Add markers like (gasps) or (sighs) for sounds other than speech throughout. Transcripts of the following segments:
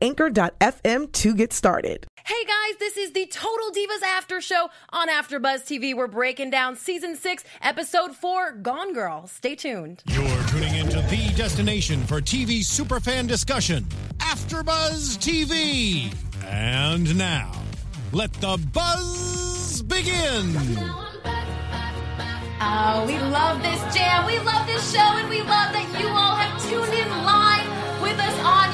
anchor.fm to get started. Hey guys, this is the Total Divas After Show on AfterBuzz TV. We're breaking down season six, episode four, Gone Girl. Stay tuned. You're tuning into the destination for TV superfan discussion, AfterBuzz TV. And now, let the buzz begin. Oh, we love this jam. We love this show, and we love that you all have tuned in live with us on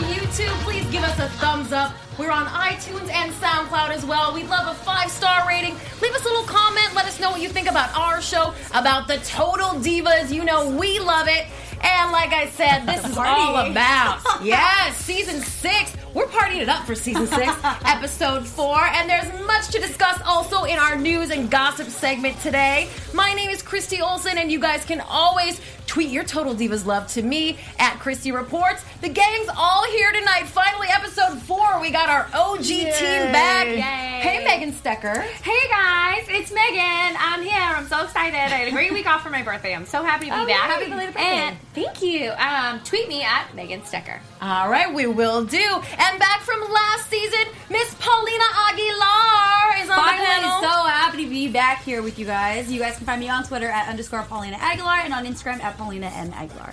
Please give us a thumbs up. We're on iTunes and SoundCloud as well. We'd love a five star rating. Leave us a little comment. Let us know what you think about our show, about the Total Divas. You know, we love it. And like I said, this is all about, (laughs) yes, season six. We're partying it up for season six, (laughs) episode four. And there's much to discuss also in our news and gossip segment today. My name is Christy Olson, and you guys can always tweet your Total Divas love to me at Christy Reports. The gang's all here tonight. Finally, episode four. We got our OG team back. Yay. Hey, Megan Stecher. Hey guys, it's Megan. I'm here. I'm so excited. I had a great week off for my birthday. I'm so happy to be Oh, back. happy belated birthday. And thank you. Um, tweet me at Megan Stecher. All right, we will do. And back from last season, Miss Paulina Aguilar is on the Finally, panel. so happy to be back here with you guys. You guys can find me on Twitter at underscore Paulina Aguilar and on Instagram at Paulina M Aguilar.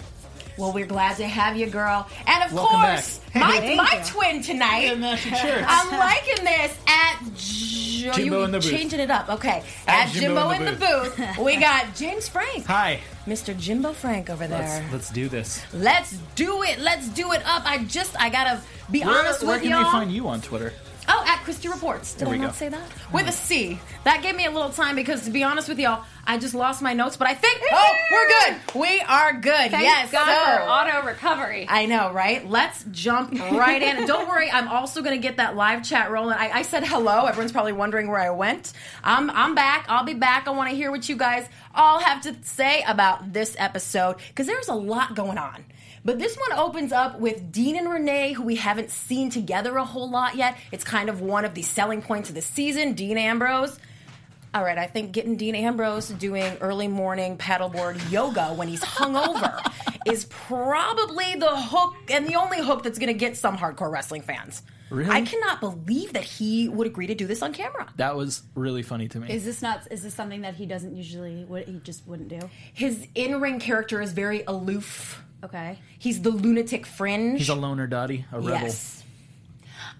Well, we're glad to have you, girl. And of Welcome course, back. my, Thank my twin tonight. matching. I'm liking this at Jo- Jimbo you in the booth. changing it up. Okay, at, At Jimbo, Jimbo in the booth, we (laughs) got James Franck, Hi. Mr. Jimbo Franck over there. Let's let's do this. Let's do it. Let's do it up. I just I gotta be Where, honest where with can y'all. Where can they find you on Twitter? Oh, at Christy Reports. Did There I not go. say that? With a C. That gave me a little time because, to be honest with y'all, I just lost my notes, but I think, oh, we're good. We are good. Thank yes. God so- for auto recovery. I know, right? Let's jump right in. Don't worry, I'm also going to get that live chat rolling. I, I said hello. Everyone's probably wondering where I went. I'm, I'm back. I'll be back. I want to hear what you guys all have to say about this episode because there's a lot going on. But this one opens up with Dean and Renee, who we haven't seen together a whole lot yet. It's kind of one of the selling points of the season. Dean Ambrose. All right, I think getting Dean Ambrose doing early morning paddleboard yoga when he's hungover (laughs) is probably the hook and the only hook that's going to get some hardcore wrestling fans. Really? I cannot believe that he would agree to do this on camera. That was really funny to me. Is this not? Is this something that he doesn't usually? What he just wouldn't do? His in-ring character is very aloof. Okay. He's the lunatic fringe. He's a loner dotty, a rebel. yes.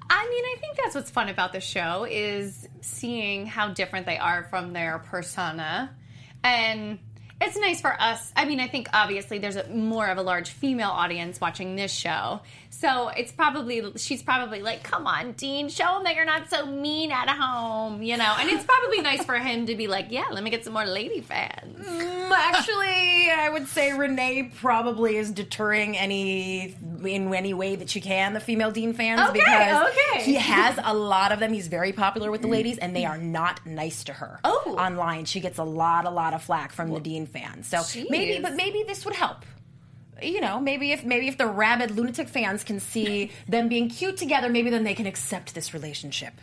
I mean, I think that's what's fun about the show is seeing how different they are from their persona. And it's nice for us. I mean, I think obviously there's a, more of a large female audience watching this show. So it's probably, she's probably like, come on, Dean, show him that you're not so mean at home, you know? And it's probably nice for him to be like, yeah, let me get some more lady fans. Mm, Actually, I would say Renee probably is deterring any in any way that she can the female Dean fans Okay, because okay. he has a lot of them. He's very popular with the ladies, and they are not nice to her. Oh. online she gets a lot, a lot of flack from the Dean fans. So maybe, but maybe this would help. You know, maybe if maybe if the rabid lunatic fans can see (laughs) them being cute together, maybe then they can accept this relationship.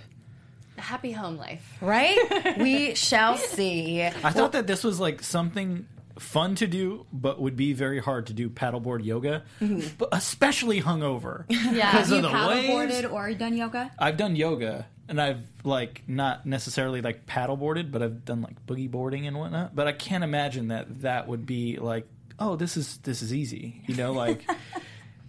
A happy home life. Right? we (laughs) shall see. I thought that this was like something fun to do, but would be very hard to do paddleboard yoga, mm-hmm. but especially hungover. (laughs) Yeah. Because Have of you the paddleboarded waves. or done yoga? I've done yoga, and I've like not necessarily like paddleboarded, but I've done like boogie boarding and whatnot. But I can't imagine that that would be like, oh, this is this is easy, you know, like. (laughs)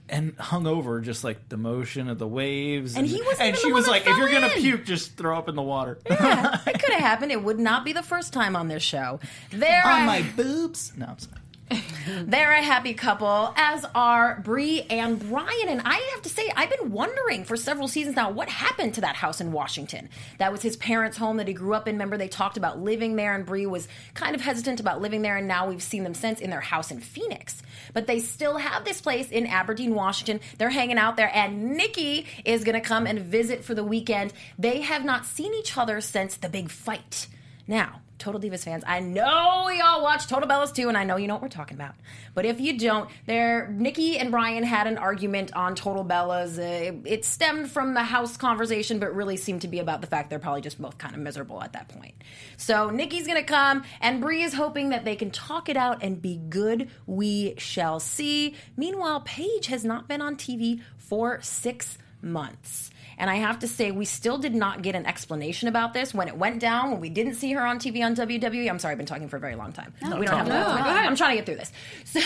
And hung over just like the motion of the waves, And he wasn't and even she the was one like, "If you're fell gonna puke, just throw up in the water Yeah, it could have happened. It would not be the first time on this show. There, on I- my boobs." No, I'm sorry. (laughs) They're a happy couple, as are Brie and Bryan. And I have to say, I've been wondering for several seasons now what happened to that house in Washington. That was his parents' home that he grew up in. Remember, they talked about living there, and Brie was kind of hesitant about living there. And now we've seen them since in their house in Phoenix. But they still have this place in Aberdeen, Washington. They're hanging out there, and Nikki is going to come and visit for the weekend. They have not seen each other since the big fight. Now, Total Divas fans, I know y'all watch Total Bellas too, and I know you know what we're talking about. But if you don't, there, Nikki and Bryan had an argument on Total Bellas. Uh, it stemmed from the house conversation, but really seemed to be about the fact they're probably just both kind of miserable at that point. So Nikki's gonna come, and Brie is hoping that they can talk it out and be good. We shall see. Meanwhile, Paige has not been on TV for six months. And I have to say, we still did not get an explanation about this when it went down, when we didn't see her on TV on WWE. I'm sorry, I've been talking for a very long time. No, we don't have enough time. I'm trying to get through this. (laughs) So,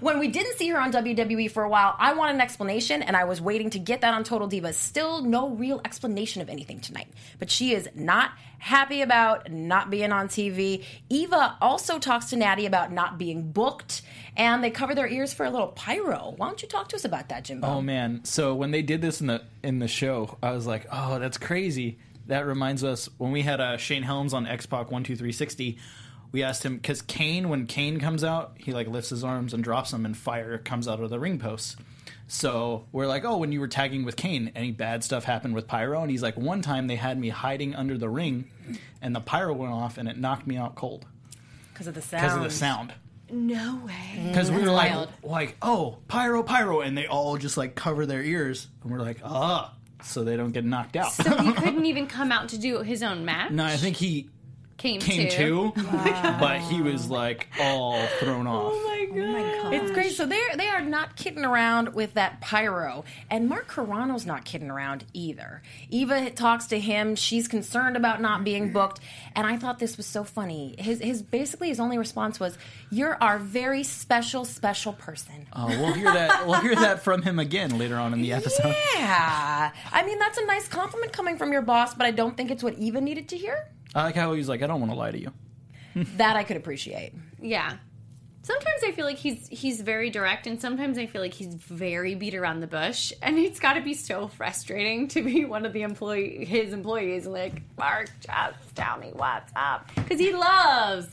when we didn't see her on WWE for a while, I wanted an explanation, and I was waiting to get that on Total Divas. Still no real explanation of anything tonight. But she is not happy about not being on TV. Eva also talks to Natty about not being booked, and they cover their ears for a little pyro. Why don't you talk to us about that, Jimbo? Oh man! So when they did this in the in the show, I was like, "Oh, that's crazy." That reminds us when we had uh, Shane Helms on X Pac One Two Three Sixty. We asked him because Kane, when Kane comes out, he like lifts his arms and drops them, and fire comes out of the ring posts. So we're like, "Oh, when you were tagging with Kane, any bad stuff happened with pyro?" And he's like, "One time they had me hiding under the ring, and the pyro went off, and it knocked me out cold Because of the sound. because of the sound." No way. because we were like, wild. like, oh, pyro, pyro, and they all just like cover their ears, and we're like, ah, so they don't get knocked out. So he (laughs) couldn't even come out to do his own match. no, I think he came, came to. too, (laughs) but he was like all thrown oh off. Oh Oh my god. It's great. So they're they are not kidding around with that pyro, and Mark Carrano's not kidding around either. Eva talks to him. She's concerned about not being booked, and I thought this was so funny. His his basically his only response was, "You're our very special special person." Oh, we'll hear that. We'll hear that from him again later on in the episode. Yeah, I mean that's a nice compliment coming from your boss, but I don't think it's what Eva needed to hear. I like how he's like, I don't want to lie to you. That I could appreciate. Yeah. Sometimes I feel like he's he's very direct, and sometimes I feel like he's very beat around the bush, and it's got to be so frustrating to be one of the employee his employees. Like, Mark, just tell me what's up, because he loves,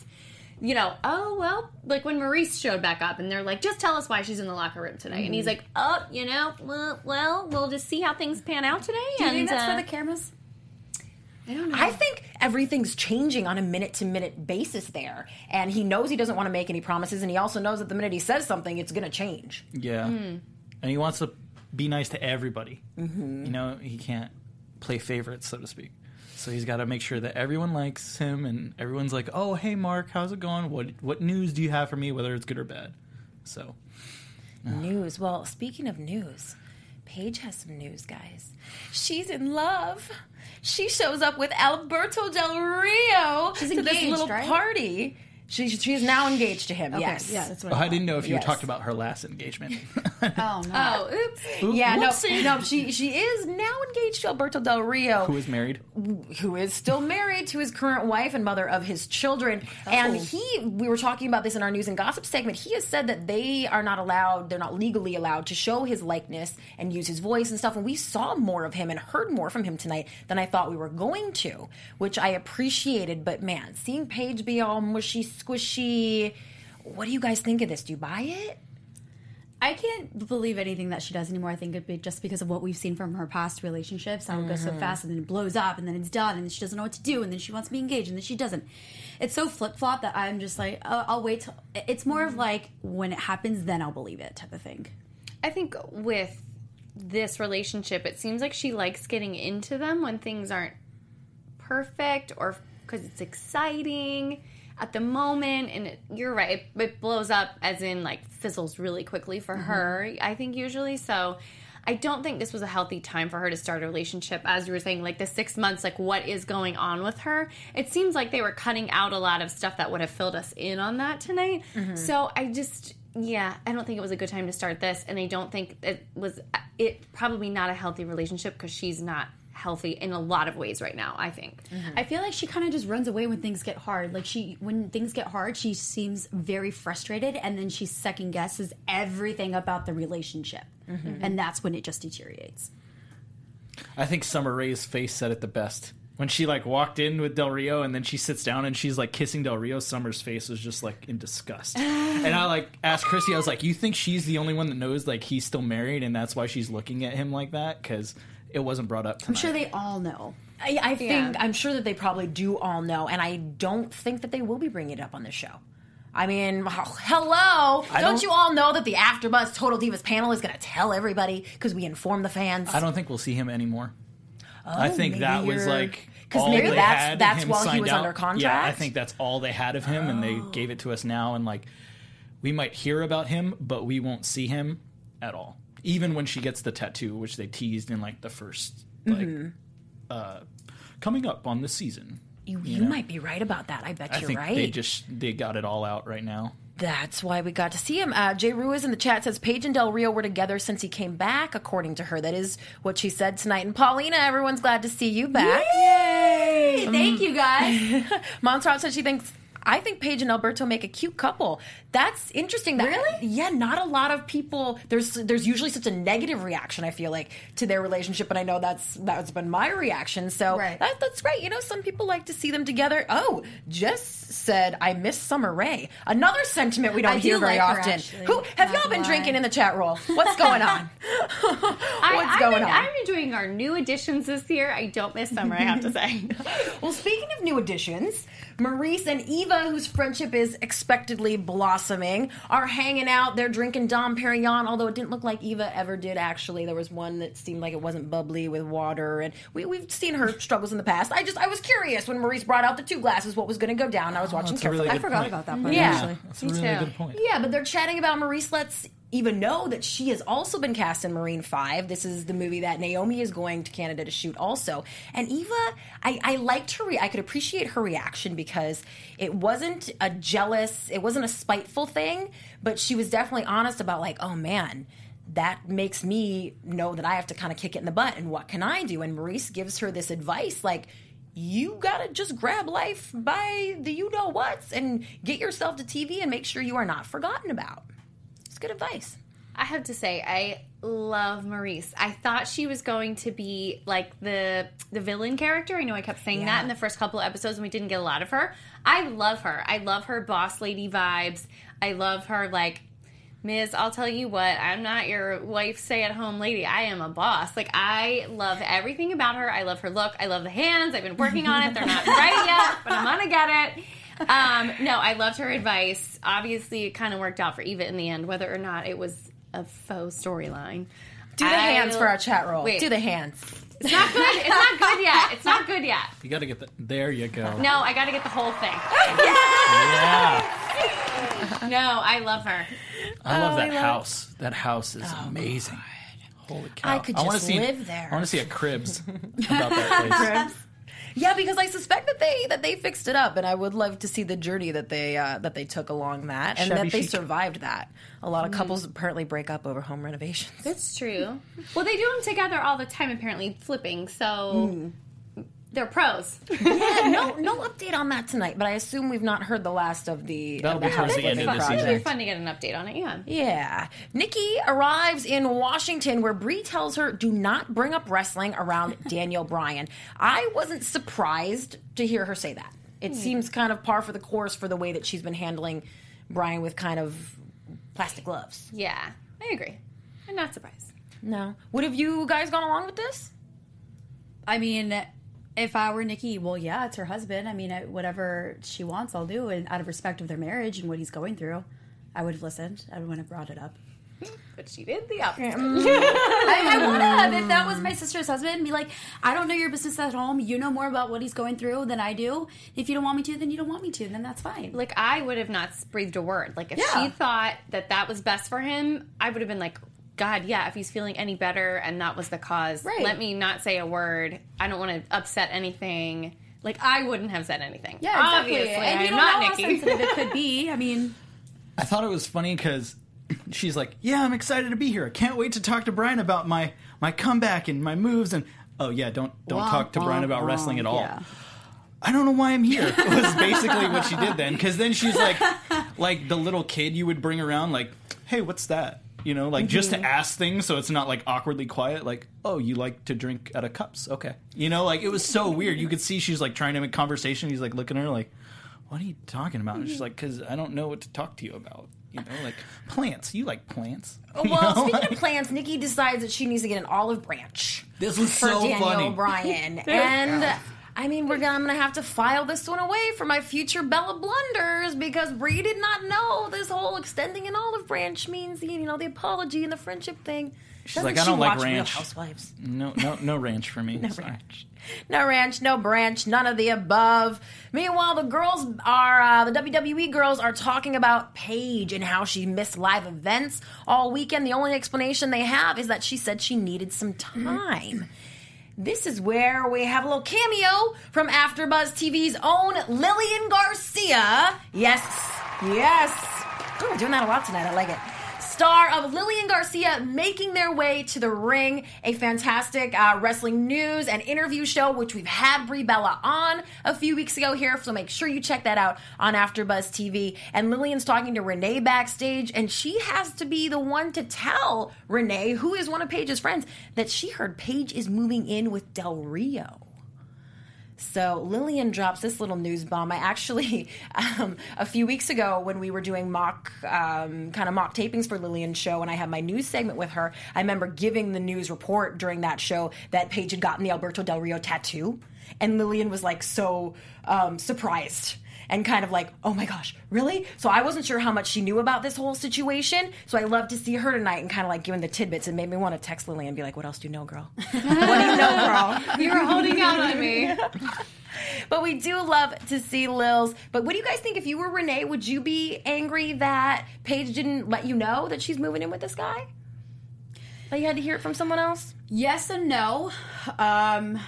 you know. Oh well, like when Maurice showed back up, and they're like, just tell us why she's in the locker room tonight, and he's like, oh, you know, well, well, we'll just see how things pan out today. Do you and think that's uh, for the cameras? I don't know. I think everything's changing on a minute to minute basis there. And he knows he doesn't want to make any promises. And he also knows that the minute he says something, it's going to change. Yeah, Hmm. and he wants to be nice to everybody. Mm-hmm. You know, he can't play favorites, so to speak. So he's got to make sure that everyone likes him, and everyone's like, "Oh, hey, Mark, how's it going? What what news do you have for me, whether it's good or bad?" So News. Well, speaking of news, Paige has some news, guys. She's in love. She shows up with Alberto Del Rio She's to this little right? party. She, she's now engaged to him. yes. Yeah, that's what Oh, I didn't know if you Yes. talked about her last engagement. (laughs) Oh no. Oh, oops. Yeah, no, Whoopsie. no, she she is now engaged to Alberto Del Rio. Who is married? who is still married to his current wife and mother of his children. And oh. he, we were talking about this in our news and gossip segment. He has said that they are not allowed, they're not legally allowed to show his likeness and use his voice and stuff. And we saw more of him and heard more from him tonight than I thought we were going to, which I appreciated. But man, seeing Paige be all mushy, squishy, what do you guys think of this? Do you buy it? I can't believe anything that she does anymore. I think it'd be just because of what we've seen from her past relationships, how it goes so mm-hmm. fast and then it blows up and then it's done and then she doesn't know what to do and then she wants to be engaged and then she doesn't. It's so flip flop that I'm just like, oh, I'll wait till. It's more of like when it happens, then I'll believe it type of thing. I think with this relationship, it seems like she likes getting into them when things aren't perfect or because it's exciting at the moment. And it, you're right, it, it blows up as in like fizzles really quickly for mm-hmm. her, I think, usually. So. I don't think this was a healthy time for her to start a relationship. As you were saying, like the six months, like what is going on with her? It seems like they were cutting out a lot of stuff that would have filled us in on that tonight. Mm-hmm. So I just, yeah, I don't think it was a good time to start this, and I don't think it was. It probably not a healthy relationship because she's not healthy in a lot of ways right now. I think. Mm-hmm. I feel like she kind of just runs away when things get hard. Like she, when things get hard, she seems very frustrated, and then she second guesses everything about the relationship, mm-hmm. and that's when it just deteriorates. I think Summer Rae's face said it the best. When she like walked in with Del Rio and then she sits down and she's like kissing Del Rio, Summer's face was just like in disgust. (laughs) and I like asked Chrissy, I was like, "You think she's the only one that knows like he's still married and that's why she's looking at him like that?" Because it wasn't brought up. Tonight. I'm sure they all know. I, I think Yeah. I'm sure that they probably do all know, and I don't think that they will be bringing it up on this show. I mean, h- hello! Don't, don't- you all know that the AfterBuzz Total Divas panel is going to tell everybody because we inform the fans? I don't think we'll see him anymore. Oh, I think that was you're- like 'Cause all maybe they that's- had, that's him while he was out. under Yeah, I think that's all they had of him, and they gave it to us now. And like, we might hear about him, but we won't see him at all. Even when she gets the tattoo, which they teased in like the first like Mm-hmm. uh, coming up on the season. You, you might be right about that. I bet I you're think right. they just they got it all out right now. That's why we got to see him. Uh, Jay Ruiz in the chat says Paige and Del Rio were together since he came back, according to her. That is what she said tonight. And Paulina, everyone's glad to see you back. Yay! Thank you guys. (laughs) (laughs) Montserrat said she thinks. I think Paige and Alberto make a cute couple. That's interesting. That, Really? Yeah, not a lot of people. There's there's usually such a negative reaction. I feel like to their relationship, and I know that's that's been my reaction. So Right. that, that's great. You know, some people like to see them together. Oh, Jess said I miss Summer Rae. Another sentiment we don't I do hear very like her, often. actually. Who have y'all been lie. drinking in the chat roll? What's going on? (laughs) (laughs) What's I, going on? I'm enjoying our new additions this year. I don't miss summer, I have to say. (laughs) Well, speaking of new additions, Maurice and Eva, whose friendship is expectedly blossoming, are hanging out. They're drinking Dom Perignon, although it didn't look like Eva ever did, actually. There was one that seemed like it wasn't bubbly with water, and we, we've seen her struggles in the past. I just, I was curious when Maurice brought out the two glasses, what was going to go down. I was oh, watching that's a really carefully. I forgot point. about that mm-hmm. part. Yeah. Actually. That's a really too. good point. Yeah, but they're chatting about Maurice lets Eva know that she has also been cast in Marine 5. This is the movie that Naomi is going to Canada to shoot also. And Eva, I, I liked her, re- I could appreciate her reaction because it wasn't a jealous, it wasn't a spiteful thing, but she was definitely honest about like, oh man, that makes me know that I have to kind of kick it in the butt and what can I do? And Maurice gives her this advice like, you gotta just grab life by the you know what's and get yourself to TV and make sure you are not forgotten about. Good advice. I have to say, I love Maurice. I thought she was going to be like the the villain character. I know I kept saying Yeah. that in the first couple of episodes, and we didn't get a lot of her. I love her. I love her boss lady vibes. I love her like. Miss, I'll tell you what, I'm not your wife stay at home lady. I am a boss. Like, I love everything about her. I love her look. I love the hands. I've been working on it. They're not (laughs) right yet, but I'm to get it. Um, no, I loved her advice. Obviously, it kind of worked out for Eva in the end, whether or not it was a faux storyline. Do the I- hands for our chat roll. Wait. Do the hands. It's not good. It's not good yet. It's not good yet. You got to get the. There you go. No, I got to get the whole thing. (laughs) Yeah, No, I love her. I love Oh, that I love- house. That house is amazing. Holy cow! I could wanna just see, live there. I want to see a cribs (laughs) about that place. Yeah, because I suspect that they that they fixed it up, and I would love to see the journey that they uh, that they took along that, and Shabby that they chic. survived that. A lot of couples apparently break up over home renovations. It's true. Well, they do them together all the time, apparently, flipping. So they're pros. (laughs) yeah, no no update on that tonight, but I assume we've not heard the last of the That'll of the be towards house the end flipping of the It'd season. be fun to get an update on it. Yeah. Yeah. Nikki arrives in Washington where Brie tells her, do not bring up wrestling around (laughs) Daniel Bryan. I wasn't surprised to hear her say that. It hmm. seems kind of par for the course for the way that she's been handling Bryan with kind of plastic gloves. Yeah, I agree. I'm not surprised. No. Would have you guys gone along with this? I mean, if I were Nikki, well, yeah, it's her husband. I mean, I, whatever she wants, I'll do. And out of respect of their marriage and what he's going through, I would have listened. I wouldn't have brought it up. (laughs) But she did the opposite. (laughs) I, I would have if that was my sister's husband. Be like, I don't know your business at home. You know more about what he's going through than I do. If you don't want me to, then you don't want me to. Then that's fine. Like I would have not breathed a word. Like if Yeah. she thought that that was best for him, I would have been like, God, yeah. If he's feeling any better, and that was the cause, Right. let me not say a word. I don't want to upset anything. Like I wouldn't have said anything. yeah, exactly. Obviously, and I'm you don't not know how sensitive it could be. (laughs) I mean, I thought it was funny because she's like, "Yeah, I'm excited to be here. I can't wait to talk to Bryan about my my comeback and my moves." And "Oh yeah, don't don't Wah, talk to wah, Bryan about wah. wrestling at all." Yeah. I don't know why I'm here. (laughs) Was basically what she did then. Because then she's like, like the little kid you would bring around, like, "Hey, what's that?" You know, like just Mm-hmm. to ask things, so it's not like awkwardly quiet. Like, "Oh, you like to drink out of cups? Okay." You know, like it was so weird. You could see she's like trying to make conversation. He's like looking at her like, "What are you talking about?" And she's like, "Cause I don't know what to talk to you about." You know, like plants. You like plants. (laughs) You Well, know? speaking of (laughs) plants, Nikki decides that she needs to get an olive branch This was for so Daniel funny. Bryan, (laughs) and I mean, we're gonna, I'm gonna have to file this one away for my future Bella blunders because Brie did not know this whole extending an olive branch means the, you know the apology and the friendship thing. She's Doesn't like, "I don't like ranch." Housewives. No, no, no ranch for me. (laughs) No Sorry. ranch. No ranch, no branch, none of the above. Meanwhile, the girls are, uh, the WWE girls are talking about Paige and how she missed live events all weekend. The only explanation they have is that she said she needed some time. This is where we have a little cameo from AfterBuzz TV's own Lillian Garcia. Yes, yes. Ooh, we're doing that a lot tonight. I like it. Star of Lillian Garcia making their way to the ring, a fantastic uh, wrestling news and interview show, which we've had Brie Bella on a few weeks ago here. So make sure you check that out on AfterBuzz TV. And Lillian's talking to Renee backstage, and she has to be the one to tell Renee, who is one of Paige's friends, that she heard Paige is moving in with Del Rio. So Lillian drops this little news bomb. I actually, (laughs) um, a few weeks ago, when we were doing mock, um, kind of mock tapings for Lillian's show, and I had my news segment with her, I remember giving the news report during that show that Paige had gotten the Alberto Del Rio tattoo, and Lillian was like so um, surprised and kind of like, oh my gosh, really? So I wasn't sure how much she knew about this whole situation. So I love to see her tonight and kind of like giving the tidbits. It made me want to text Lily and be like, what else do you know, girl? (laughs) what do you know, girl? You were holding out on me. (laughs) But we do love to see Lils. But what do you guys think? If you were Renee, would you be angry that Paige didn't let you know that she's moving in with this guy? That you had to hear it from someone else? Yes and no. Um,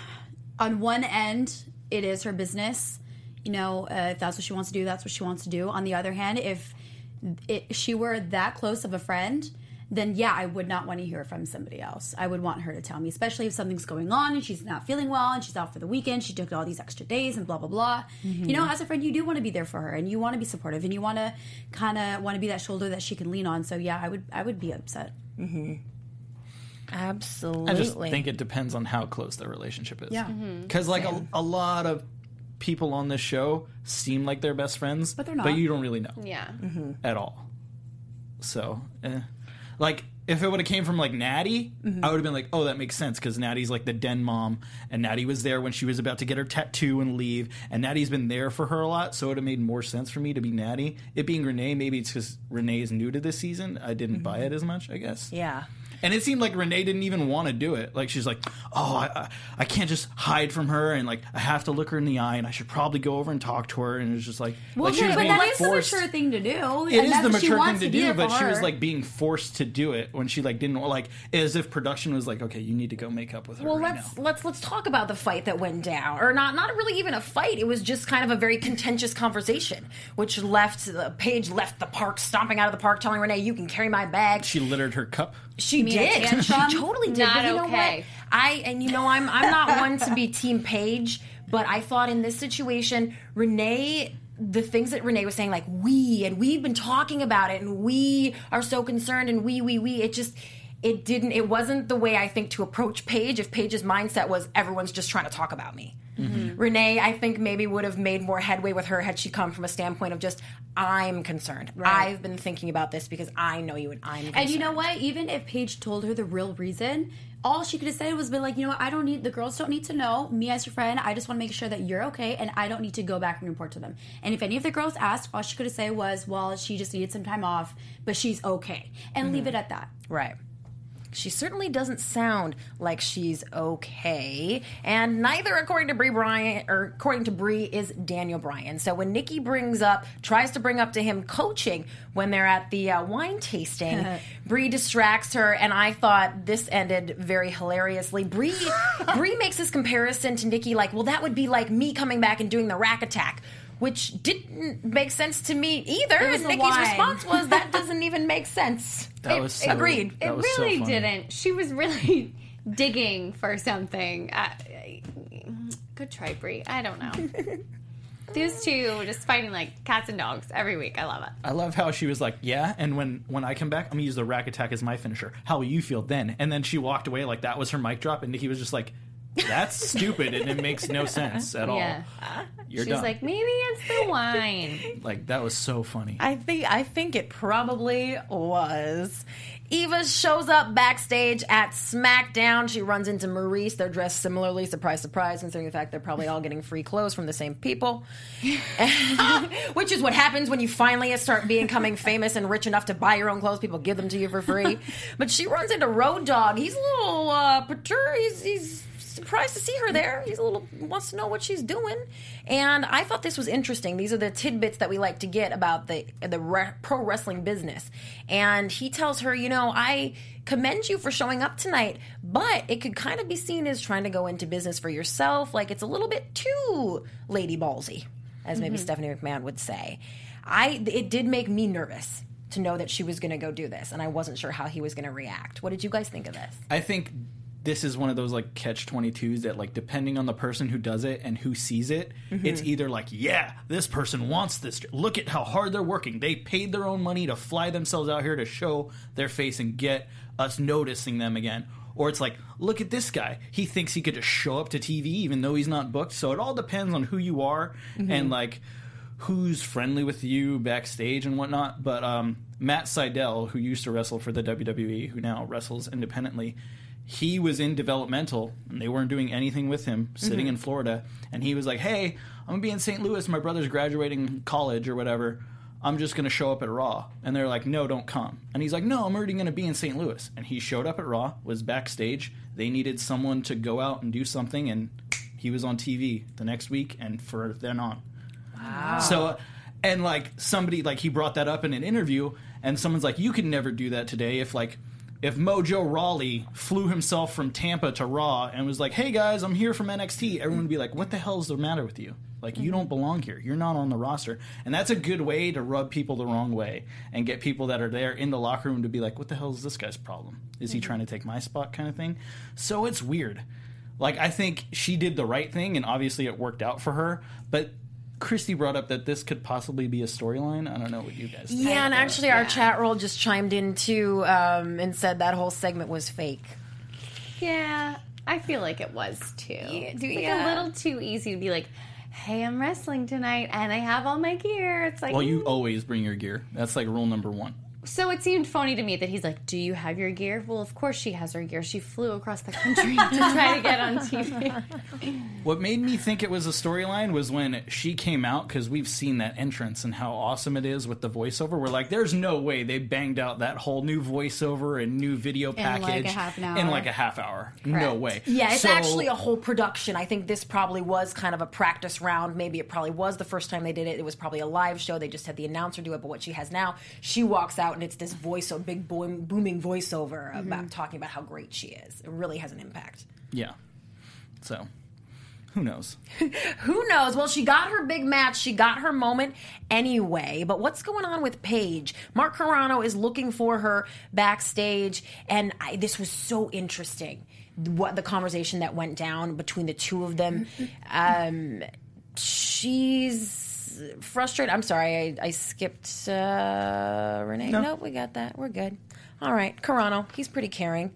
on one end, it is her business. You know, uh, if that's what she wants to do, that's what she wants to do. On the other hand, if it, she were that close of a friend, then yeah, I would not want to hear from somebody else. I would want her to tell me, especially if something's going on and she's not feeling well and she's out for the weekend. She took all these extra days and blah blah blah. You mm-hmm. know, as a friend, you do want to be there for her and you want to be supportive and you want to kind of want to be that shoulder that she can lean on. So yeah, I would I would be upset. Absolutely. I just think it depends on how close the relationship is. Yeah. Mm-hmm. Because like a, a lot of people on this show seem like they're best friends, But they're not. But you don't really know Yeah. at all. So, eh. like if it would have came from like Natty, Mm-hmm. I would have been like, oh, that makes sense because Natty's like the den mom, and Natty was there when she was about to get her tattoo and leave, and Natty's been there for her a lot, so it would have made more sense for me to be Natty. It being Renee, maybe it's because Renee is new to this season. I didn't buy Mm-hmm. it as much, I guess. yeah. And it seemed like Renee didn't even want to do it. Like she's like, "Oh, I, I, can't just hide from her, and like I have to look her in the eye, and I should probably go over and talk to her." And it was just like, Well, like she was but being that is forced. the mature thing to do. It and is the mature thing to be do, but she was like being forced to do it when she like didn't like as if production was like, "Okay, you need to go make up with her Well, right let's now." let's let's talk about the fight that went down, or not not really even a fight. It was just kind of a very contentious conversation, which left uh, Paige left the park, stomping out of the park, telling Renee, "You can carry my bag." She littered her cup. She did. She totally did. Not but you know okay. what? I and you know I'm I'm not one to be team Paige, but I thought in this situation, Renee the things that Renee was saying, like we and we've been talking about it, and we are so concerned, and we we we. It just it didn't. It wasn't the way I think to approach Paige. If Paige's mindset was everyone's just trying to talk about me. Mm-hmm. Renee, I think maybe would have made more headway with her had she come from a standpoint of just I'm concerned. I've been thinking about this because I know you and I'm. Concerned. And you know what? Even if Paige told her the real reason, all she could have said was been like, you know what? I don't need the girls don't need to know me as your friend. I just want to make sure that you're okay, and I don't need to go back and report to them. And if any of the girls asked, all she could have said was, well, she just needed some time off, but she's okay, and mm-hmm. leave it at that. Right. She certainly doesn't sound like she's okay, and neither, according to Brie Bryan, or according to Brie, is Daniel Bryan. So when Nikki brings up, tries to bring up to him coaching when they're at the uh, wine tasting, (laughs) Brie distracts her, and I thought this ended very hilariously. Brie, (laughs) Brie makes this comparison to Nikki, like, well, that would be like me coming back and doing the rack attack. Which didn't make sense to me either. And Nikki's wine. response was that (laughs) doesn't even make sense. That was so, agreed. That it was really funny. didn't. She was really (laughs) digging for something. Uh, good try, Brie. I don't know. (laughs) These two were just fighting like cats and dogs every week. I love it. I love how she was like, "Yeah," and when when I come back, I'm gonna use the rack attack as my finisher. How will you feel then? And then she walked away like that was her mic drop, and Nikki was just like, "That's stupid, and it makes no sense at all." Yeah. You're She's done. like, maybe it's the wine. like that was so funny. I think I think it probably was. Eva shows up backstage at SmackDown. She runs into Maurice. They're dressed similarly. Surprise, surprise, considering the fact they're probably all getting free clothes from the same people. (laughs) Which is what happens when you finally start becoming famous and rich enough to buy your own clothes. People give them to you for free. (laughs) but she runs into Road Dog. He's a little uh, perturbed. He's, he's surprised to see her there. He's a little wants to know what she's doing, and I thought this was interesting. These are the tidbits that we like to get about the the re- pro wrestling business. And he tells her, you know, I commend you for showing up tonight, but it could kind of be seen as trying to go into business for yourself. Like it's a little bit too lady ballsy, as maybe mm-hmm. Stephanie McMahon would say. I it did make me nervous to know that she was going to go do this, and I wasn't sure how he was going to react. What did you guys think of this? I think this is one of those like catch 22s that like depending on the person who does it and who sees it it's either like yeah this person wants this look at how hard they're working. They paid their own money to fly themselves out here to show their face and get us noticing them again. Or it's like look at this guy. He thinks he could just show up to tv even though he's not booked. So it all depends on who you are and like who's friendly with you backstage and whatnot. But um, Matt Sydal, who used to wrestle for the WWE, who now wrestles independently, he was in developmental and they weren't doing anything with him sitting mm-hmm. in Florida. And he was like, hey, I'm going to be in St. Louis. My brother's graduating college or whatever. I'm just going to show up at Raw. And they're like, no, don't come. And he's like, no, I'm already going to be in St. Louis. And he showed up at Raw, was backstage. They needed someone to go out and do something. And he was on TV the next week and for then on. Wow. So, and like somebody like he brought that up in an interview, and someone's like, "You can never do that today." If like if Mojo Rawley flew himself from Tampa to Raw and was like, "Hey guys, I'm here from NXT," everyone would be like, "What the hell is the matter with you? Like you mm-hmm. don't belong here. You're not on the roster." And that's a good way to rub people the wrong way and get people that are there in the locker room to be like, "What the hell is this guy's problem? Is he mm-hmm. trying to take my spot?" kind of thing. So it's weird. Like I think she did the right thing, and obviously it worked out for her. But Christy brought up that this could possibly be a storyline. I don't know what you guys. think. Yeah, and actually, our chat roll just chimed in too um, and said that whole segment was fake. Yeah, I feel like it was too. Yeah, do- it's like yeah. a little too easy to be like, "Hey, I'm wrestling tonight, and I have all my gear." It's like, Well, you mm. always bring your gear. That's like rule number one. So it seemed phony to me that he's like, "Do you have your gear?" Well, of course she has her gear. She flew across the country (laughs) to try to get on TV. (laughs) What made me think it was a storyline was when she came out because we've seen that entrance and how awesome it is with the voiceover. We're like, there's no way they banged out that whole new voiceover and new video like, a package half an in hour. like a half hour. No way. Yeah, it's So- actually a whole production. I think this probably was kind of a practice round. Maybe it probably was the first time they did it. It was probably a live show. They just had the announcer do it. But what she has now, she walks out and it's this voice, a big boom, booming voiceover about talking about how great she is. It really has an impact. Yeah. So, who knows? (laughs) Who knows? Well, she got her big match. She got her moment anyway. But what's going on with Paige? Mark Carrano is looking for her backstage, and I, this was so interesting. What the conversation that went down between the two of them. (laughs) Um, she's frustrated. I'm sorry, I, I skipped uh, Renee. No. Nope, we got that. We're good. All right, Carrano. He's pretty caring.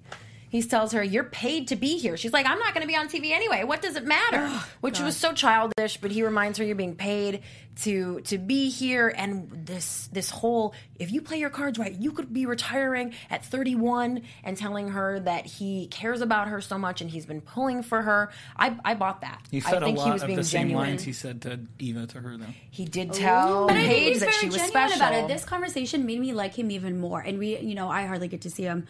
He tells her, "You're paid to be here." She's like, "I'm not going to be on TV anyway. What does it matter?" (sighs) Oh, Which was so childish. But he reminds her, "You're being paid to to be here." And this this whole, if you play your cards right, you could be retiring at 31, and telling her that he cares about her so much and he's been pulling for her. I I bought that. He I said a think lot he was of being the same genuine. lines he said to Eva to her though. He did tell But Paige that she was genuine special. about it. This conversation made me like him even more, and we, you know, I hardly get to see him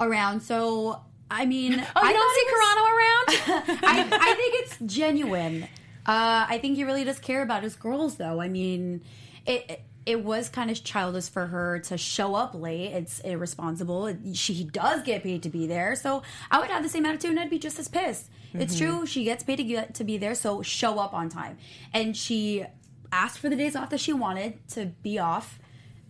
around. So, I mean, (laughs) oh, you I don't see it Carrano around? (laughs) I, I think it's genuine. Uh, I think he really does care about his girls, though. I mean, it it was kind of childish for her to show up late. It's irresponsible. It- She does get paid to be there, so I would have the same attitude and I'd be just as pissed. It's Mm-hmm. true. She gets paid to get to be there, so show up on time. And she asked for the days off that she wanted to be off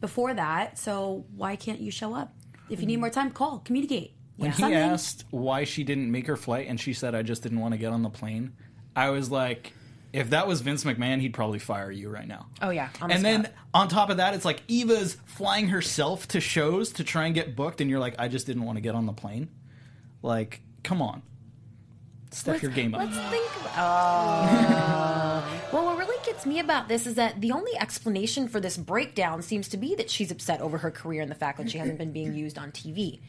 before that. So why can't you show up? If you need more time, call, communicate. When he asked why she didn't make her flight and she said, I just didn't want to get on the plane, I was like, if that was Vince McMahon, he'd probably fire you right now. Oh, yeah, the And then on top of that, it's like Eva's flying herself to shows to try and get booked, and you're like, I just didn't want to get on the plane. Like, come on. Step your game up. Let's think. Oh. (laughs) well, what really gets me about this is that the only explanation for this breakdown seems to be that she's upset over her career and the fact that she hasn't been being used on TV.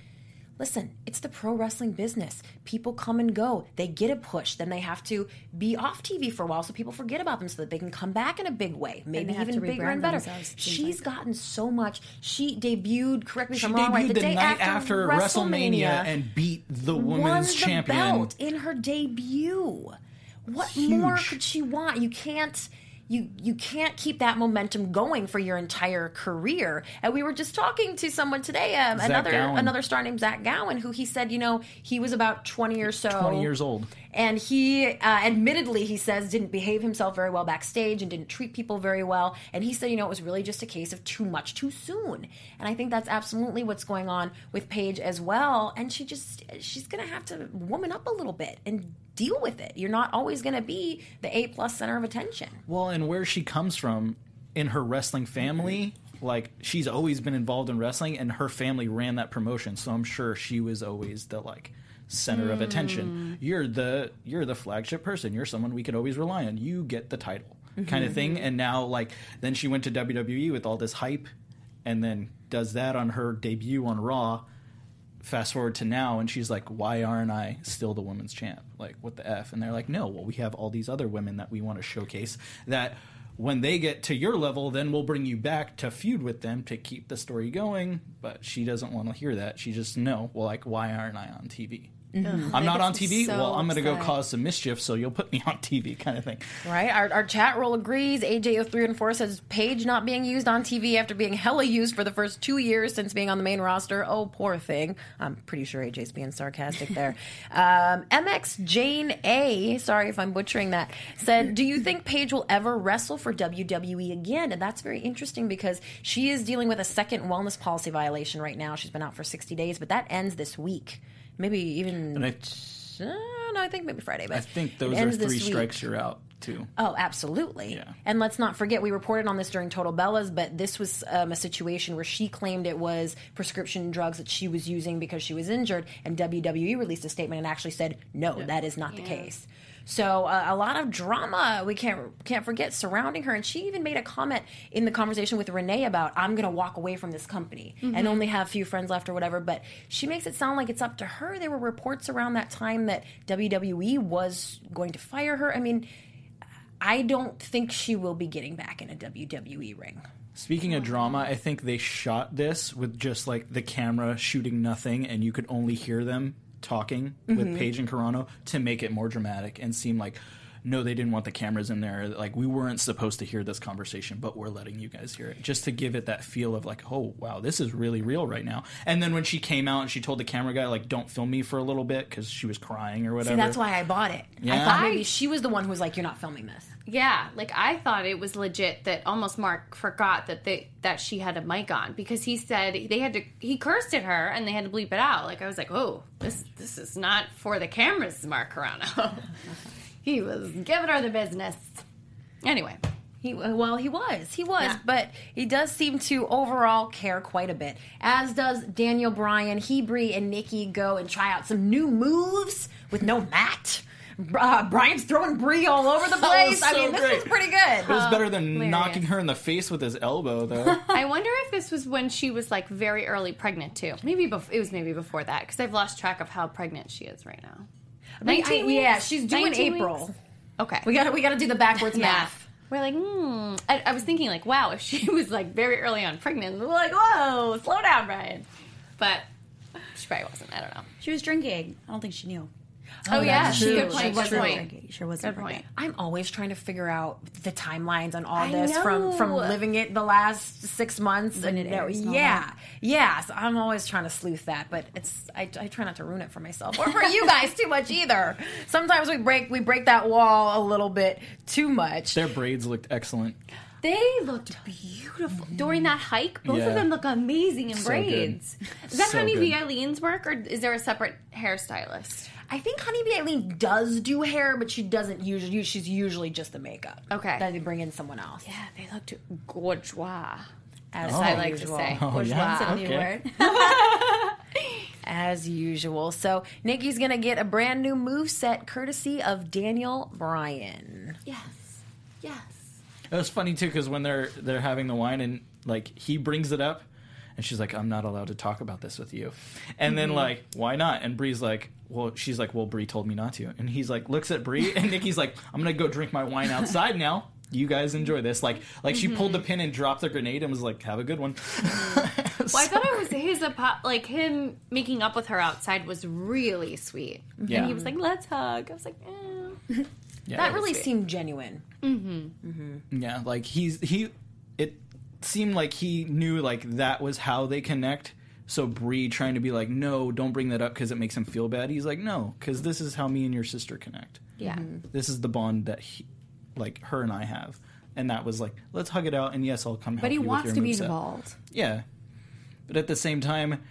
Listen, it's the pro wrestling business. People come and go. They get a push. Then they have to be off TV for a while so people forget about them so that they can come back in a big way. Maybe even bigger and better. themselves, it seems She's like. gotten so much. She debuted, correct me if I'm wrong, right? The, the day night after, after WrestleMania and beat the won women's the champion. belt in her debut. What Huge. more could she want? You can't you you can't keep that momentum going for your entire career. And we were just talking to someone today, um, another another star named Zach Gowen, who he said, you know, he was about twenty or so, 20 years old. and he uh, admittedly he says didn't behave himself very well backstage and didn't treat people very well. And he said you know it was really just a case of too much too soon. And i think that's absolutely what's going on with paige as well. And she just she's gonna have to woman up a little bit and deal with it you're not always gonna be the a plus center of attention Well, and where she comes from in her wrestling family, like she's always been involved in wrestling, and her family ran that promotion, so I'm sure she was always the like center of attention. Mm. You're the you're the flagship person. You're someone we could always rely on. You get the title, kind of mm-hmm. thing. And now, like, then she went to WWE with all this hype, and then does that on her debut on Raw. Fast forward to now, and she's like, "Why aren't I still the women's champ? Like, what the f?" And they're like, "No, well, we have all these other women that we want to showcase. That when they get to your level, then we'll bring you back to feud with them to keep the story going." But she doesn't want to hear that. She just no. Well, like, why aren't I on TV? I'm not on TV. so well, I'm going to go cause some mischief, so you'll put me (laughs) on TV, kind of thing. right? Our, our chat roll agrees. Aj03 and 4 says paige not being used on tv after being hella used for the first two years since being on the main roster. Oh poor thing. I'm pretty sure aj's being sarcastic there. (laughs) Um, mx jane a sorry if i'm butchering that said do you think paige will ever wrestle for wwe again? And that's very interesting because she is dealing with a second wellness policy violation right now. She's been out for 60 days but that ends this week maybe even And I, uh, no i think maybe friday but I think those are ends this three week. strikes you're out too. Oh, absolutely. Yeah. And let's not forget, we reported on this during Total Bellas, but this was um, a situation where she claimed it was prescription drugs that she was using because she was injured, and WWE released a statement and actually said, no, that is not the case. So uh, a lot of drama we can't can't forget surrounding her, and she even made a comment in the conversation with Renee about I'm going to walk away from this company and only have a few friends left or whatever. But she makes it sound like it's up to her. There were reports around that time that WWE was going to fire her. I mean, I don't think she will be getting back in a WWE ring. Speaking of drama, I think they shot this with just like the camera shooting nothing, and you could only hear them talking with mm-hmm. Paige and Carrano to make it more dramatic and seem like no, they didn't want the cameras in there. Like we weren't supposed to hear this conversation, but we're letting you guys hear it, just to give it that feel of like, oh wow, this is really real right now. And then when she came out and she told the camera guy like, don't film me for a little bit because she was crying or whatever. See, that's why I bought it. I Yeah. thought maybe she was the one who was like, "You're not filming this." Yeah, like I thought it was legit that almost Mark forgot that they that she had a mic on because he said they had to he cursed at her and they had to bleep it out. Like I was like, oh, this this is not for the cameras, Mark Carrano. (laughs) he was giving her the business. Anyway, He well, he was, he was, Yeah. but he does seem to overall care quite a bit. As does Daniel Bryan. He, Brie, and Nikki go and try out some new moves with no mat. Uh, Bryan's throwing Brie all over the (laughs) place. I mean, this great. was pretty good. It was better than hilarious. knocking her in the face with his elbow, though. (laughs) I wonder if this was when she was like very early pregnant too. Maybe bef- it was maybe before that because I've lost track of how pregnant she is right now. I- I- yeah, she's due in April. weeks? Okay, We got to we got to do the backwards math. We're like, hmm. I, I was thinking, like, wow, (laughs) if she was like very early on pregnant, we're like, whoa, slow down, Bryan. But she probably wasn't. I don't know. She was drinking. I don't think she knew. Oh, yeah, she true. good She point. Good wasn't point. drinking. She sure wasn't Good drinking. point. I'm always trying to figure out the timelines on all I this from from living it the last six months When and it no, airs and all yeah, yeah. So I'm always trying to sleuth that, but it's I, I try not to ruin it for myself or for you guys too much either. Sometimes we break we break that wall a little bit too much. Their braids looked excellent. They looked beautiful during that hike. Both Yeah. of them look amazing in So braids. Is that So Honeybee good. Eileen's work, or is there a separate hairstylist? I think Honeybee Eileen does do hair, but she doesn't usually. She's usually just the makeup. Okay. That they bring in someone else. Yeah, they looked gorgeous. As oh, I like to say. Oh, yeah? That's a new word. (laughs) (laughs) As usual. So Nikki's gonna get a brand new move set courtesy of Daniel Bryan. Yes, yes. It was funny too because when they're they're having the wine and like he brings it up, and she's like, "I'm not allowed to talk about this with you," and then mm-hmm. like, "Why not?" And Brie's like, "Well," she's like, "Well, Brie told me not to," and he's like, looks at Brie, and Nikki's like, "I'm gonna go drink my wine outside now." You guys enjoy this, like, like she pulled the mm-hmm. pin and dropped the grenade and was like, "Have a good one." Mm-hmm. (laughs) Well, I thought it was his apo- like him making up with her outside was really sweet. Yeah. And he was like, "Let's hug." I was like, eh. Yeah, That really seemed genuine. Yeah, like he's he. It seemed like he knew like that was how they connect. So Brie trying to be like, no, don't bring that up because it makes him feel bad. He's like, no, because this is how me and your sister connect. yeah. Mm-hmm. This is the bond that he, like her and I have, and that was like, let's hug it out. And yes, I'll come. help But he you with wants your to be moveset. involved. Yeah, but at the same time,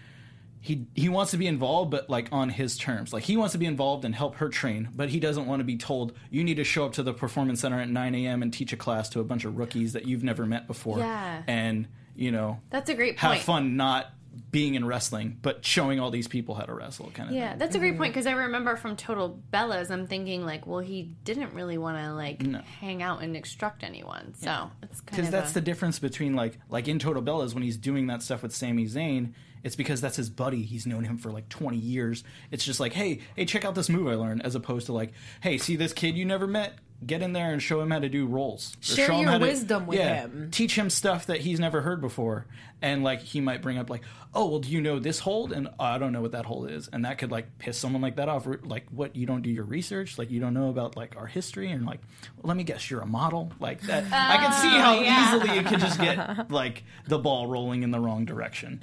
he he wants to be involved, but like on his terms. Like he wants to be involved and help her train, but he doesn't want to be told you need to show up to the performance center at 9 a.m. and teach a class to a bunch of rookies that you've never met before. Yeah. and you know That's a great have point. fun not being in wrestling, but showing all these people how to wrestle. Kind of Yeah, thing. that's a great mm-hmm. point because I remember from Total Bellas, I'm thinking like, well, he didn't really want to like No. hang out and instruct anyone, so it's kind because of that's a- the difference between like like in Total Bellas when he's doing that stuff with Sami Zayn. It's because that's his buddy. He's known him for like 20 years. It's just like, hey, hey, check out this move I learned, as opposed to like, hey, see this kid you never met? Get in there and show him how to do rolls. Share show your how to- wisdom with yeah, him. Teach him stuff that he's never heard before. And like he might bring up like, oh, well, do you know this hold? And oh, I don't know what that hold is. And that could like piss someone like that off. Like, what? You don't do your research? Like, you don't know about like our history? And like, well, let me guess, you're a model? Like that. I can see oh, how yeah. easily it could just get (laughs) like the ball rolling in the wrong direction.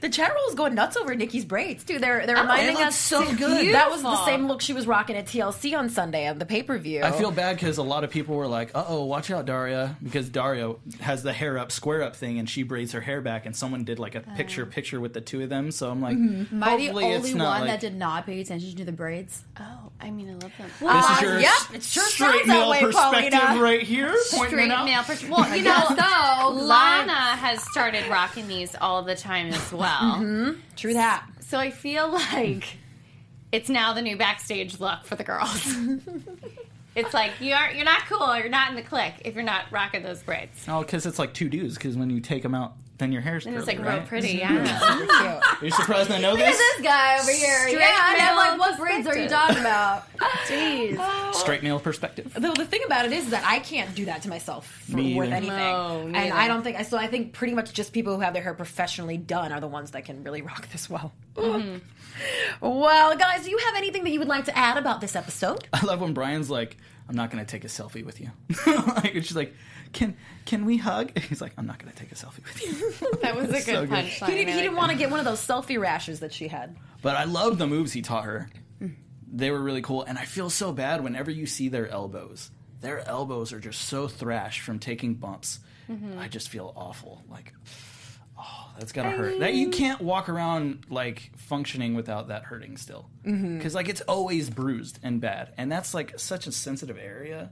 The chat roll is going nuts over Nikki's braids too. They're they're reminding it looks us so good. That was the same look she was rocking at TLC on Sunday on the pay per view. I feel bad because a lot of people were like, "Uh oh, watch out, Daria," because Daria has the hair up, square up thing, and she braids her hair back, and someone did like a picture picture with the two of them. So I'm like, Am I the only one like, that did not pay attention to the braids? Oh, I mean, I love them. This Uh, is your yep, s- it sure straight male way, perspective Paulina. right here. Straight male person. Well, you know, so Lana has started rocking these all the time as well. Mm-hmm. True that. So I feel like it's now the new backstage look for the girls. (laughs) it's like you're you're not cool. You're not in the clique if you're not rocking those braids. Oh, because it's like two dudes. Because when you take them out, then your hair's And curly, it's like right? real pretty. (laughs) Yeah. Are you surprised I know this? this guy over here. Straight yeah, and I'm like, what braids are you talking about? (laughs) Jeez. Straight male perspective. Though the thing about it is that I can't do that to myself for, Me with either. anything, No, and neither. I don't think so. I think pretty much just people who have their hair professionally done are the ones that can really rock this well. Mm-hmm. (laughs) Well, guys, do you have anything that you would like to add about this episode? I love when Bryan's like, "I'm not going to take a selfie with you." like, and she's like, "Can can we hug?" (laughs) He's like, "I'm not going to take a selfie with you." (laughs) That was a good So good. punchline. He, didn't- he didn't want to get one of those selfie rashes that she had. But I love the moves he taught her. Mm. They were really cool, and I feel so bad whenever you see their elbows. Their elbows are just so thrashed from taking bumps. Mm-hmm. I just feel awful. Like, oh, that's gotta hurt. That you can't walk around like functioning without that hurting still, mm-hmm. because like it's always bruised and bad, and that's like such a sensitive area.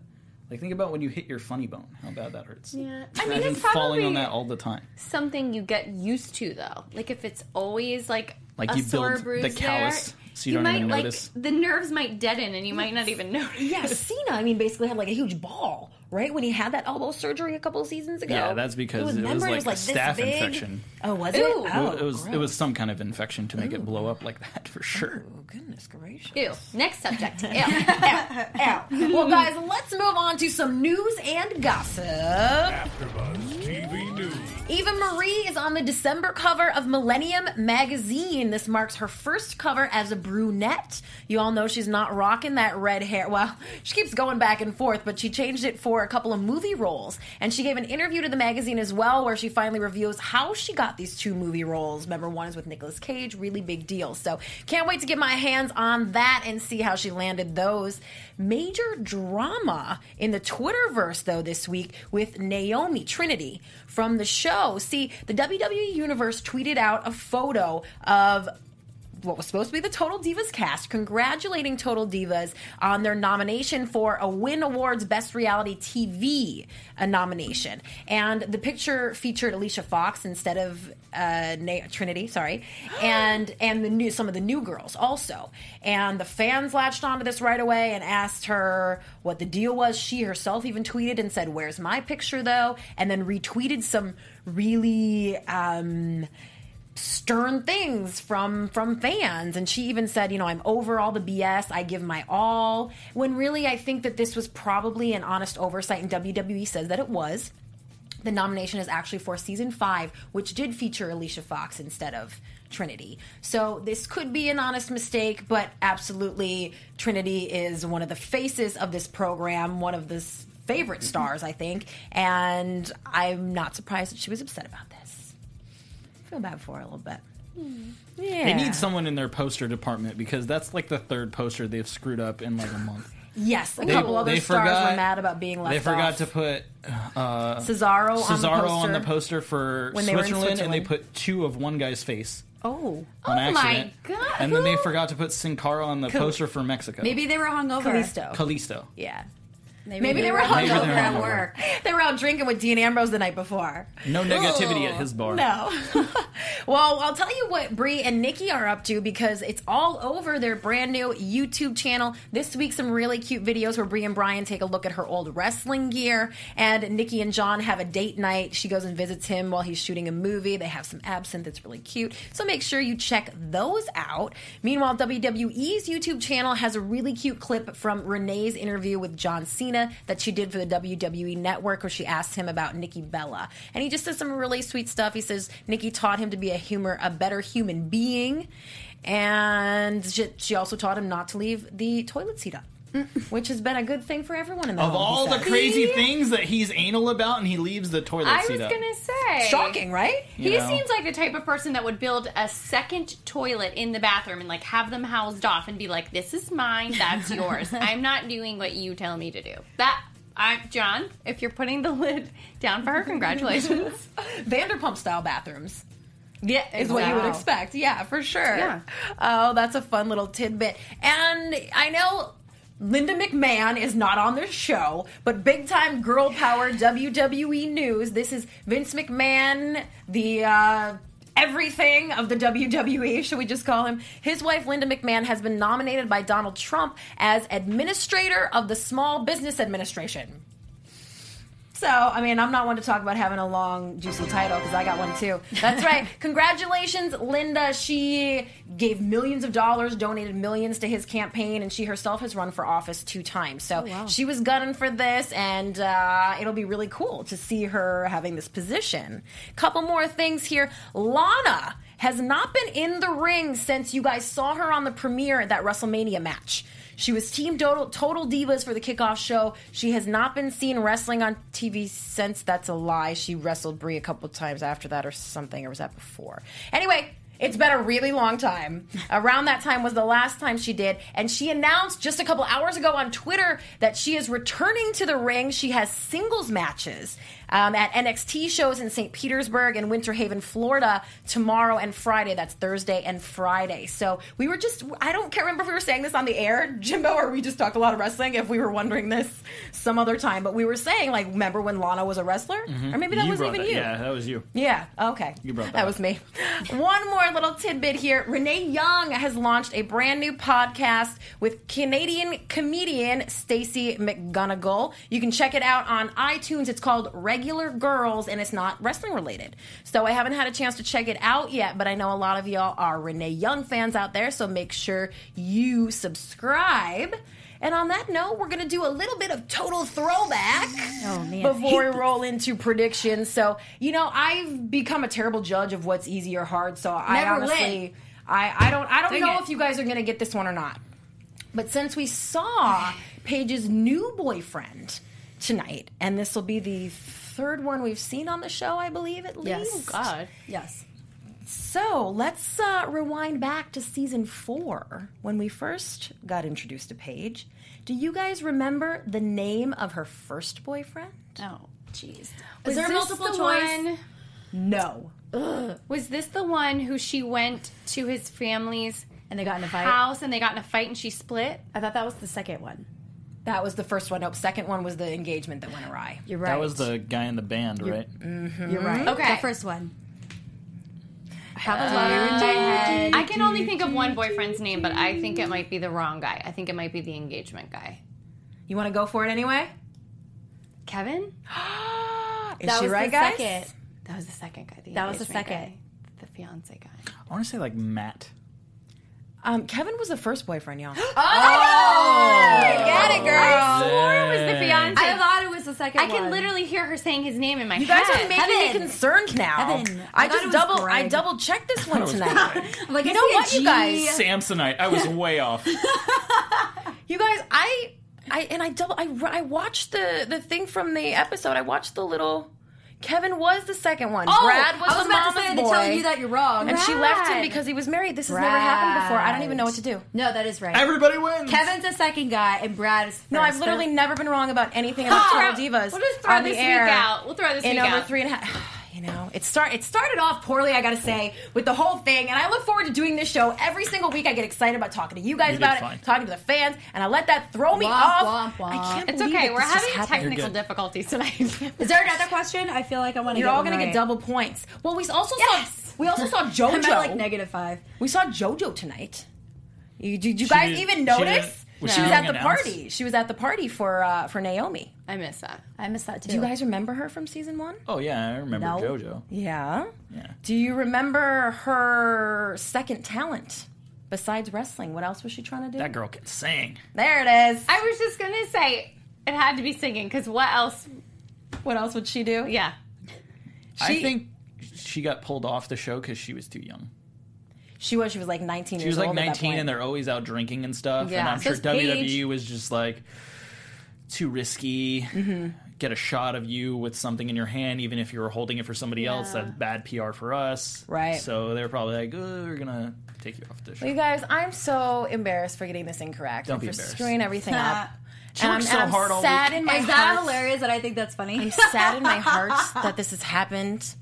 Like think about when you hit your funny bone, how bad that hurts. Yeah. I mean, Imagine it's falling on that all the time. something you get used to though. Like if it's always like Like a you sore build bruise the callus there, so you don't might even like notice. the nerves might deaden and you might not even notice. Yeah, Cena. I mean, basically had like a huge ball, right? When he had that elbow surgery a couple of seasons ago. Yeah, that's because it was, remember, like, a this staph big. infection. Oh, was it? Ooh. Oh, it was it was some kind of infection to make it blow up like that for sure. Oh, goodness gracious. Ew. Next subject. (laughs) Ew. Ow. Well, guys, let's move on to some news and gossip. AfterBuzz TV News. Eva Marie is on the December cover of Millennium magazine. This marks her first cover as a brunette. You all know she's not rocking that red hair. Well, (laughs) she keeps going back and forth, but she changed it for a couple of movie roles. And she gave an interview to the magazine as well, where she finally reveals how she got these two movie roles. Remember, one is with Nicolas Cage, really big deal. So can't wait to get my hands on that and see how she landed those. Major drama in the Twitterverse, though, this week with Naomi Trinity from the show. See, the WWE Universe tweeted out a photo of what was supposed to be the Total Divas cast, congratulating Total Divas on their nomination for a Win Awards Best Reality TV a nomination. And the picture featured Alicia Fox instead of uh, Na- Trinity, sorry, (gasps) and and the new some of the new girls also. And the fans latched onto this right away and asked her what the deal was. She herself even tweeted and said, "Where's my picture though?" And then retweeted some really. Um, stern things from from fans. And she even said you know i'm over all the bs i give my all. When really i think that this was probably an honest oversight and wwe says that it was. The nomination is actually for season five which did feature alicia fox instead of trinity. So this could be an honest mistake but absolutely trinity is one of the faces of this program one of the favorite stars i think. And i'm not surprised that she was upset about this feel bad for a little bit. Yeah. They need someone in their poster department because that's like the third poster they've screwed up in like a month. Yes, a They- couple other they stars forgot- were mad about being left They forgot off. to put uh, Cesaro, Cesaro on the poster. on the poster for When they were in Switzerland, and they put two of one guy's face Oh, on Oh my accident. God. And then they forgot to put Sin Cara on the poster for Mexico. Maybe they were hungover. Kalisto. Kalisto. Yeah. Maybe, Maybe they were Maybe hungover at hungover. work. (laughs) They were out drinking with Dean Ambrose the night before. No negativity at his bar. No. (laughs) well, I'll tell you what Brie and Nikki are up to because it's all over their brand new YouTube channel. This week, some really cute videos where Brie and Bryan take a look at her old wrestling gear, and Nikki and John have a date night. She goes and visits him while he's shooting a movie. They have some absinthe that's really cute. So make sure you check those out. Meanwhile, WWE's YouTube channel has a really cute clip from Renee's interview with John Cena that she did for the WWE network where she asked him about Nikki Bella. And he just says some really sweet stuff. He says Nikki taught him to be a humor a better human being and she, she also taught him not to leave the toilet seat up. Which has been a good thing for everyone in the Of home, he all the said. crazy things that he's anal about, and he leaves the toilet I seat was up. gonna say Shocking, right? You He know? seems like the type of person that would build a second toilet in the bathroom and like have them housed off and be like, "This is mine, that's (laughs) yours. I'm not doing what you tell me to do." That I, John, if you're putting the lid down for her, congratulations. (laughs) Vanderpump style bathrooms. Yeah, is what you would Wow. expect. Yeah, for sure. Yeah. Oh, that's a fun little tidbit. And I know Linda McMahon is not on this show, but big time girl power WWE news. This is Vince McMahon, the uh, everything of the WWE, should we just call him? His wife, Linda McMahon, has been nominated by Donald Trump as Administrator of the Small Business Administration. So, I mean, I'm not one to talk about having a long, juicy title because I got one too. That's right. (laughs) Congratulations, Linda. She gave millions of dollars, donated millions to his campaign, and she herself has run for office two times. So she was gunning for this, and uh, it'll be really cool to see her having this position. Couple more things here. Lana has not been in the ring since you guys saw her on the premiere at that WrestleMania match. She was Team Total, Total Divas for the kickoff show. She has not been seen wrestling on TV since. That's a lie. She wrestled Brie a couple times after that or something, or was that before? Anyway, it's been a really long time. (laughs) Around that time was the last time she did. And she announced just a couple hours ago on Twitter that she is returning to the ring. She has singles matches um, at NXT shows in St. Petersburg and Winter Haven, Florida tomorrow and Friday. That's Thursday and Friday. So we were just, I don't can't remember if we were saying this on the air, Jimbo, or we just talked a lot of wrestling if we were wondering this some other time. But we were saying, like, remember when Lana was a wrestler? Or maybe that You was brought even that- you. Yeah, that was you. Yeah, okay. You brought that that up. was me. One more little tidbit here. Renee Young has launched a brand new podcast with Canadian comedian Stacey McGunnigle. You can check it out on iTunes. It's called Regular Girls and it's not wrestling related. So I haven't had a chance to check it out yet, but I know a lot of y'all are Renee Young fans out there, so make sure you subscribe. And on that note, we're going to do a little bit of total throwback Oh, (laughs) before we roll into predictions. So, you know, I've become a terrible judge of what's easy or hard. So I Never honestly, win. I, I don't, I don't Dang know it. if you guys are going to get this one or not. But since we saw (sighs) Paige's new boyfriend tonight, and this will be the third one we've seen on the show, I believe, at least. Yes. God. Yes. So let's uh, rewind back to season four when we first got introduced to Paige. Do you guys remember the name of her first boyfriend? Oh, jeez. Was there this multiple the choice? one? No. Was this the one who she went to his family's And they got in a fight. house and they got in a fight and she split? I thought that was the second one. That was the first one. Nope. Second one was the engagement that went awry. You're right. That was the guy in the band, right? Mm-hmm. You're right. Okay. The first one. I have a uh, letter in my head. I can only think of one boyfriend's name, but I think it might be the wrong guy. I think it might be the engagement guy. You want to go for it anyway? Kevin? (gasps) Is that she was right, the guys? second. That was the second guy. The That was the second. guy. The fiance guy. I want to say like Matt. Um, Kevin was the first boyfriend, y'all. (gasps) Oh! Get it, girl. Swore it was the fiance. I thought it was the second I one. can literally hear her saying his name in my head. You guys are making me concerned now. Kevin. I, I thought just it was double I double checked this (laughs) one tonight. I'm like, You know see a what, you guys? Samsonite. I was way off. (laughs) You guys, I, I, and I double, I, I watched the the thing from the episode. I watched the little. Kevin was the second one. Oh, Brad was, I was the about to say boy. to tell you that you're wrong. and she left him because he was married. This has never happened before. I don't even know what to do. No, that is right. Everybody wins. Kevin's the second guy, and Brad is first. No, I've literally never been wrong about anything about Throw- Total Divas. We'll just throw on this the air week out. We'll throw this week out. in week over out. three and a half. (sighs) You know, it start it started off poorly. I got to say with the whole thing, and I look forward to doing this show every single week. I get excited about talking to you guys You did about fine. it, talking to the fans, and I let that throw me Womp, off. womp, womp. I can't It's okay. We're having technical difficulties tonight. (laughs) Is there another question? I feel like I want to. You're all gonna right. get double points. Well, we also Yes! saw we also saw (laughs) I'm JoJo. at like negative five. we saw JoJo tonight. You, did you She guys didn't- even she notice? Didn't- was she she was at the announced? party. She was at the party for uh, for Naomi. I miss that. I miss that too. Do you guys remember her from season one? Oh yeah, I remember No. JoJo. Yeah. Yeah. Do you remember her second talent besides wrestling? What else was she trying to do? That girl can sing. there it is. I was just gonna say it had to be singing because what else? what else would she do? Yeah. I She- think she got pulled off the show because she was too young. She was. She was like 19 She years was like old. 19 and they're always out drinking and stuff. Yeah. And I'm So sure is Paige. WWE was just like too risky. Mm-hmm. Get a shot of you with something in your hand, even if you were holding it for somebody else. Yeah. That's bad PR for us. Right. So they're probably like, oh, we're gonna take you off the show. You guys, I'm so embarrassed for getting this incorrect Don't and be for embarrassed. screwing everything up. (laughs) She And I'm, worked and so I'm hard all sad week. in my Is that heart. hilarious? That I think that's funny. I'm sad in my heart (laughs) that this has happened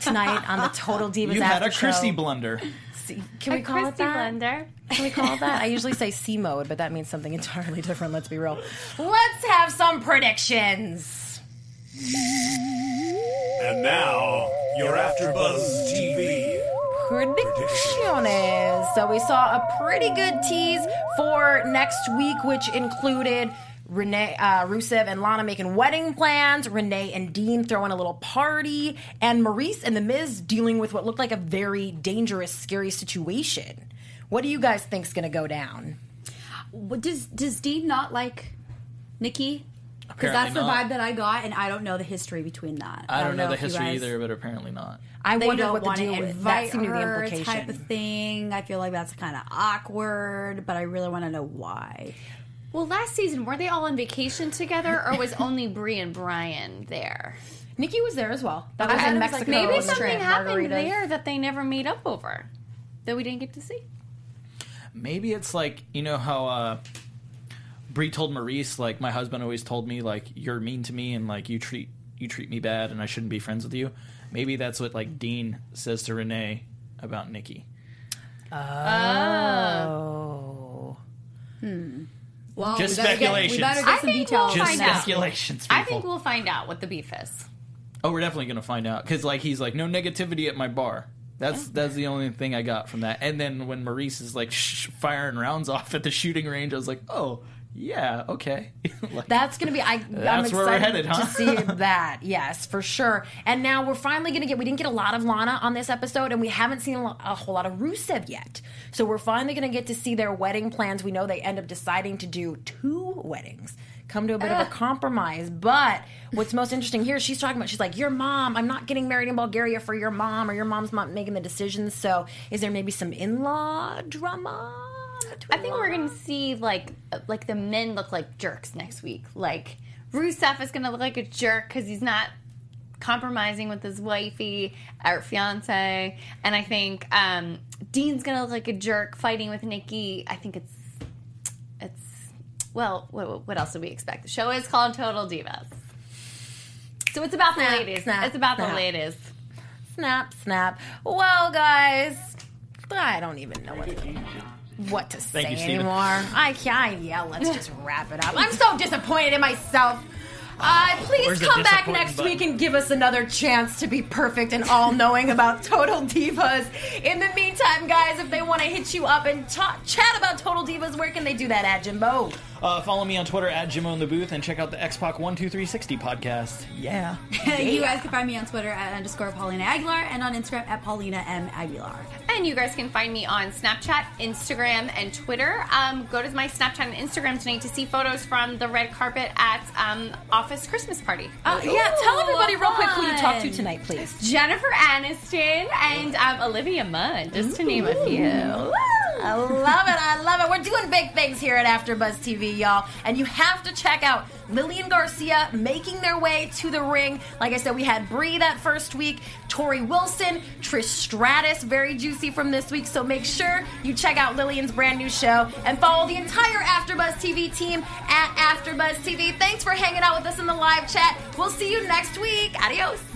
tonight on the Total Divas You had After a Christy Show. blunder. See- Can we A call it Christy that? Blender. Can we call it that? I usually say C mode, but that means something entirely different. Let's be real. Let's have some predictions. And now, you're after Buzz TV. Predicciones. So we saw a pretty good tease for next week, which included Renee, uh, Rusev and Lana making wedding plans, Renee and Dean throwing a little party, and Maurice and The Miz dealing with what looked like a very dangerous, scary situation. What do you guys think's going to go down? What- Does Does Dean not like Nikki? Because that's the not. vibe that I got, and I don't know the history between that. I don't know the if you history guys- either, but apparently not. I They wondered don't what want to to do with that. invite Seemed to be the her implication. type of thing. I feel like that's kind of awkward, but I really want to know why. Well, last season were they all on vacation together, or was only Brie and Bryan there? Nikki was there as well. That was I- in I was like, Mexico. Maybe Road something trip, happened margaritas. there that they never made up over, that we didn't get to see. Maybe it's like you know how uh Brie told Maurice like my husband always told me like you're mean to me and like you treat you treat me bad and I shouldn't be friends with you. Maybe that's what like Dean says to Renee about Nikki. Oh. Well, Just we better get- we better get I some think details. we'll Just find out. speculations, people. I think we'll find out what the beef is. oh, we're definitely gonna find out because like he's like no negativity at my bar. That's that's the only thing I got from that. And then when Maurice is like sh- firing rounds off at the shooting range, I was like, oh, yeah, okay. (laughs) Like, That's gonna be. I, I'm That's excited where we're headed, huh? to see (laughs) that. Yes, for sure. And now we're finally gonna get. We didn't get a lot of Lana on this episode, and we haven't seen a, a whole lot of Rusev yet. So we're finally gonna get to see their wedding plans. We know they end up deciding to do two weddings. Come to a bit of a ah. compromise. But what's most interesting here, she's talking about. She's like, "Your mom. I'm not getting married in Bulgaria for your mom, or your mom's not making the decisions." So is there maybe some in-law drama? I think we're gonna see like like the men look like jerks next week. Like Rusev is gonna look like a jerk because he's not compromising with his wifey or fiance, and I think um, Dean's gonna look like a jerk fighting with Nikki. I think it's it's well, what, what else would we expect? The show is called Total Divas, so it's about Snap, the ladies. snap, it's about snap. the ladies. Snap, snap. Well, guys, I don't even know what to, what to say you, anymore. I can't. Yeah, let's just wrap it up. I'm so disappointed in myself. Uh, please Where's come back next button? week and give us another chance to be perfect and all knowing about Total Divas. In the meantime, guys, if they want to hit you up and ta- chat about Total Divas, where can they do that at Jimbo? uh, follow me on Twitter at Jimbo in the Booth and check out the Xpac 12360 podcast. Yeah. (laughs) You guys can find me on Twitter at underscore Paulina Aguilar and on Instagram at Paulina M Aguilar. And you guys can find me on Snapchat, Instagram, and Twitter. Um, go to my Snapchat and Instagram tonight to see photos from the red carpet at um, Office Christmas Party. Uh, yeah, tell everybody real quick who you talked to tonight, please. Jennifer Aniston and um, Olivia Munn, just to name a few. I love it. I love it. We're doing big things here at AfterBuzz TV, y'all, and you have to check out Lillian Garcia making their way to the ring. Like I said, we had Brie that first week, Torrie Wilson, Trish Stratus, very juicy from this week. So make sure you check out Lillian's brand new show and follow the entire AfterBuzz TV team at AfterBuzz TV. Thanks for hanging out with us in the live chat. We'll see you next week. Adios.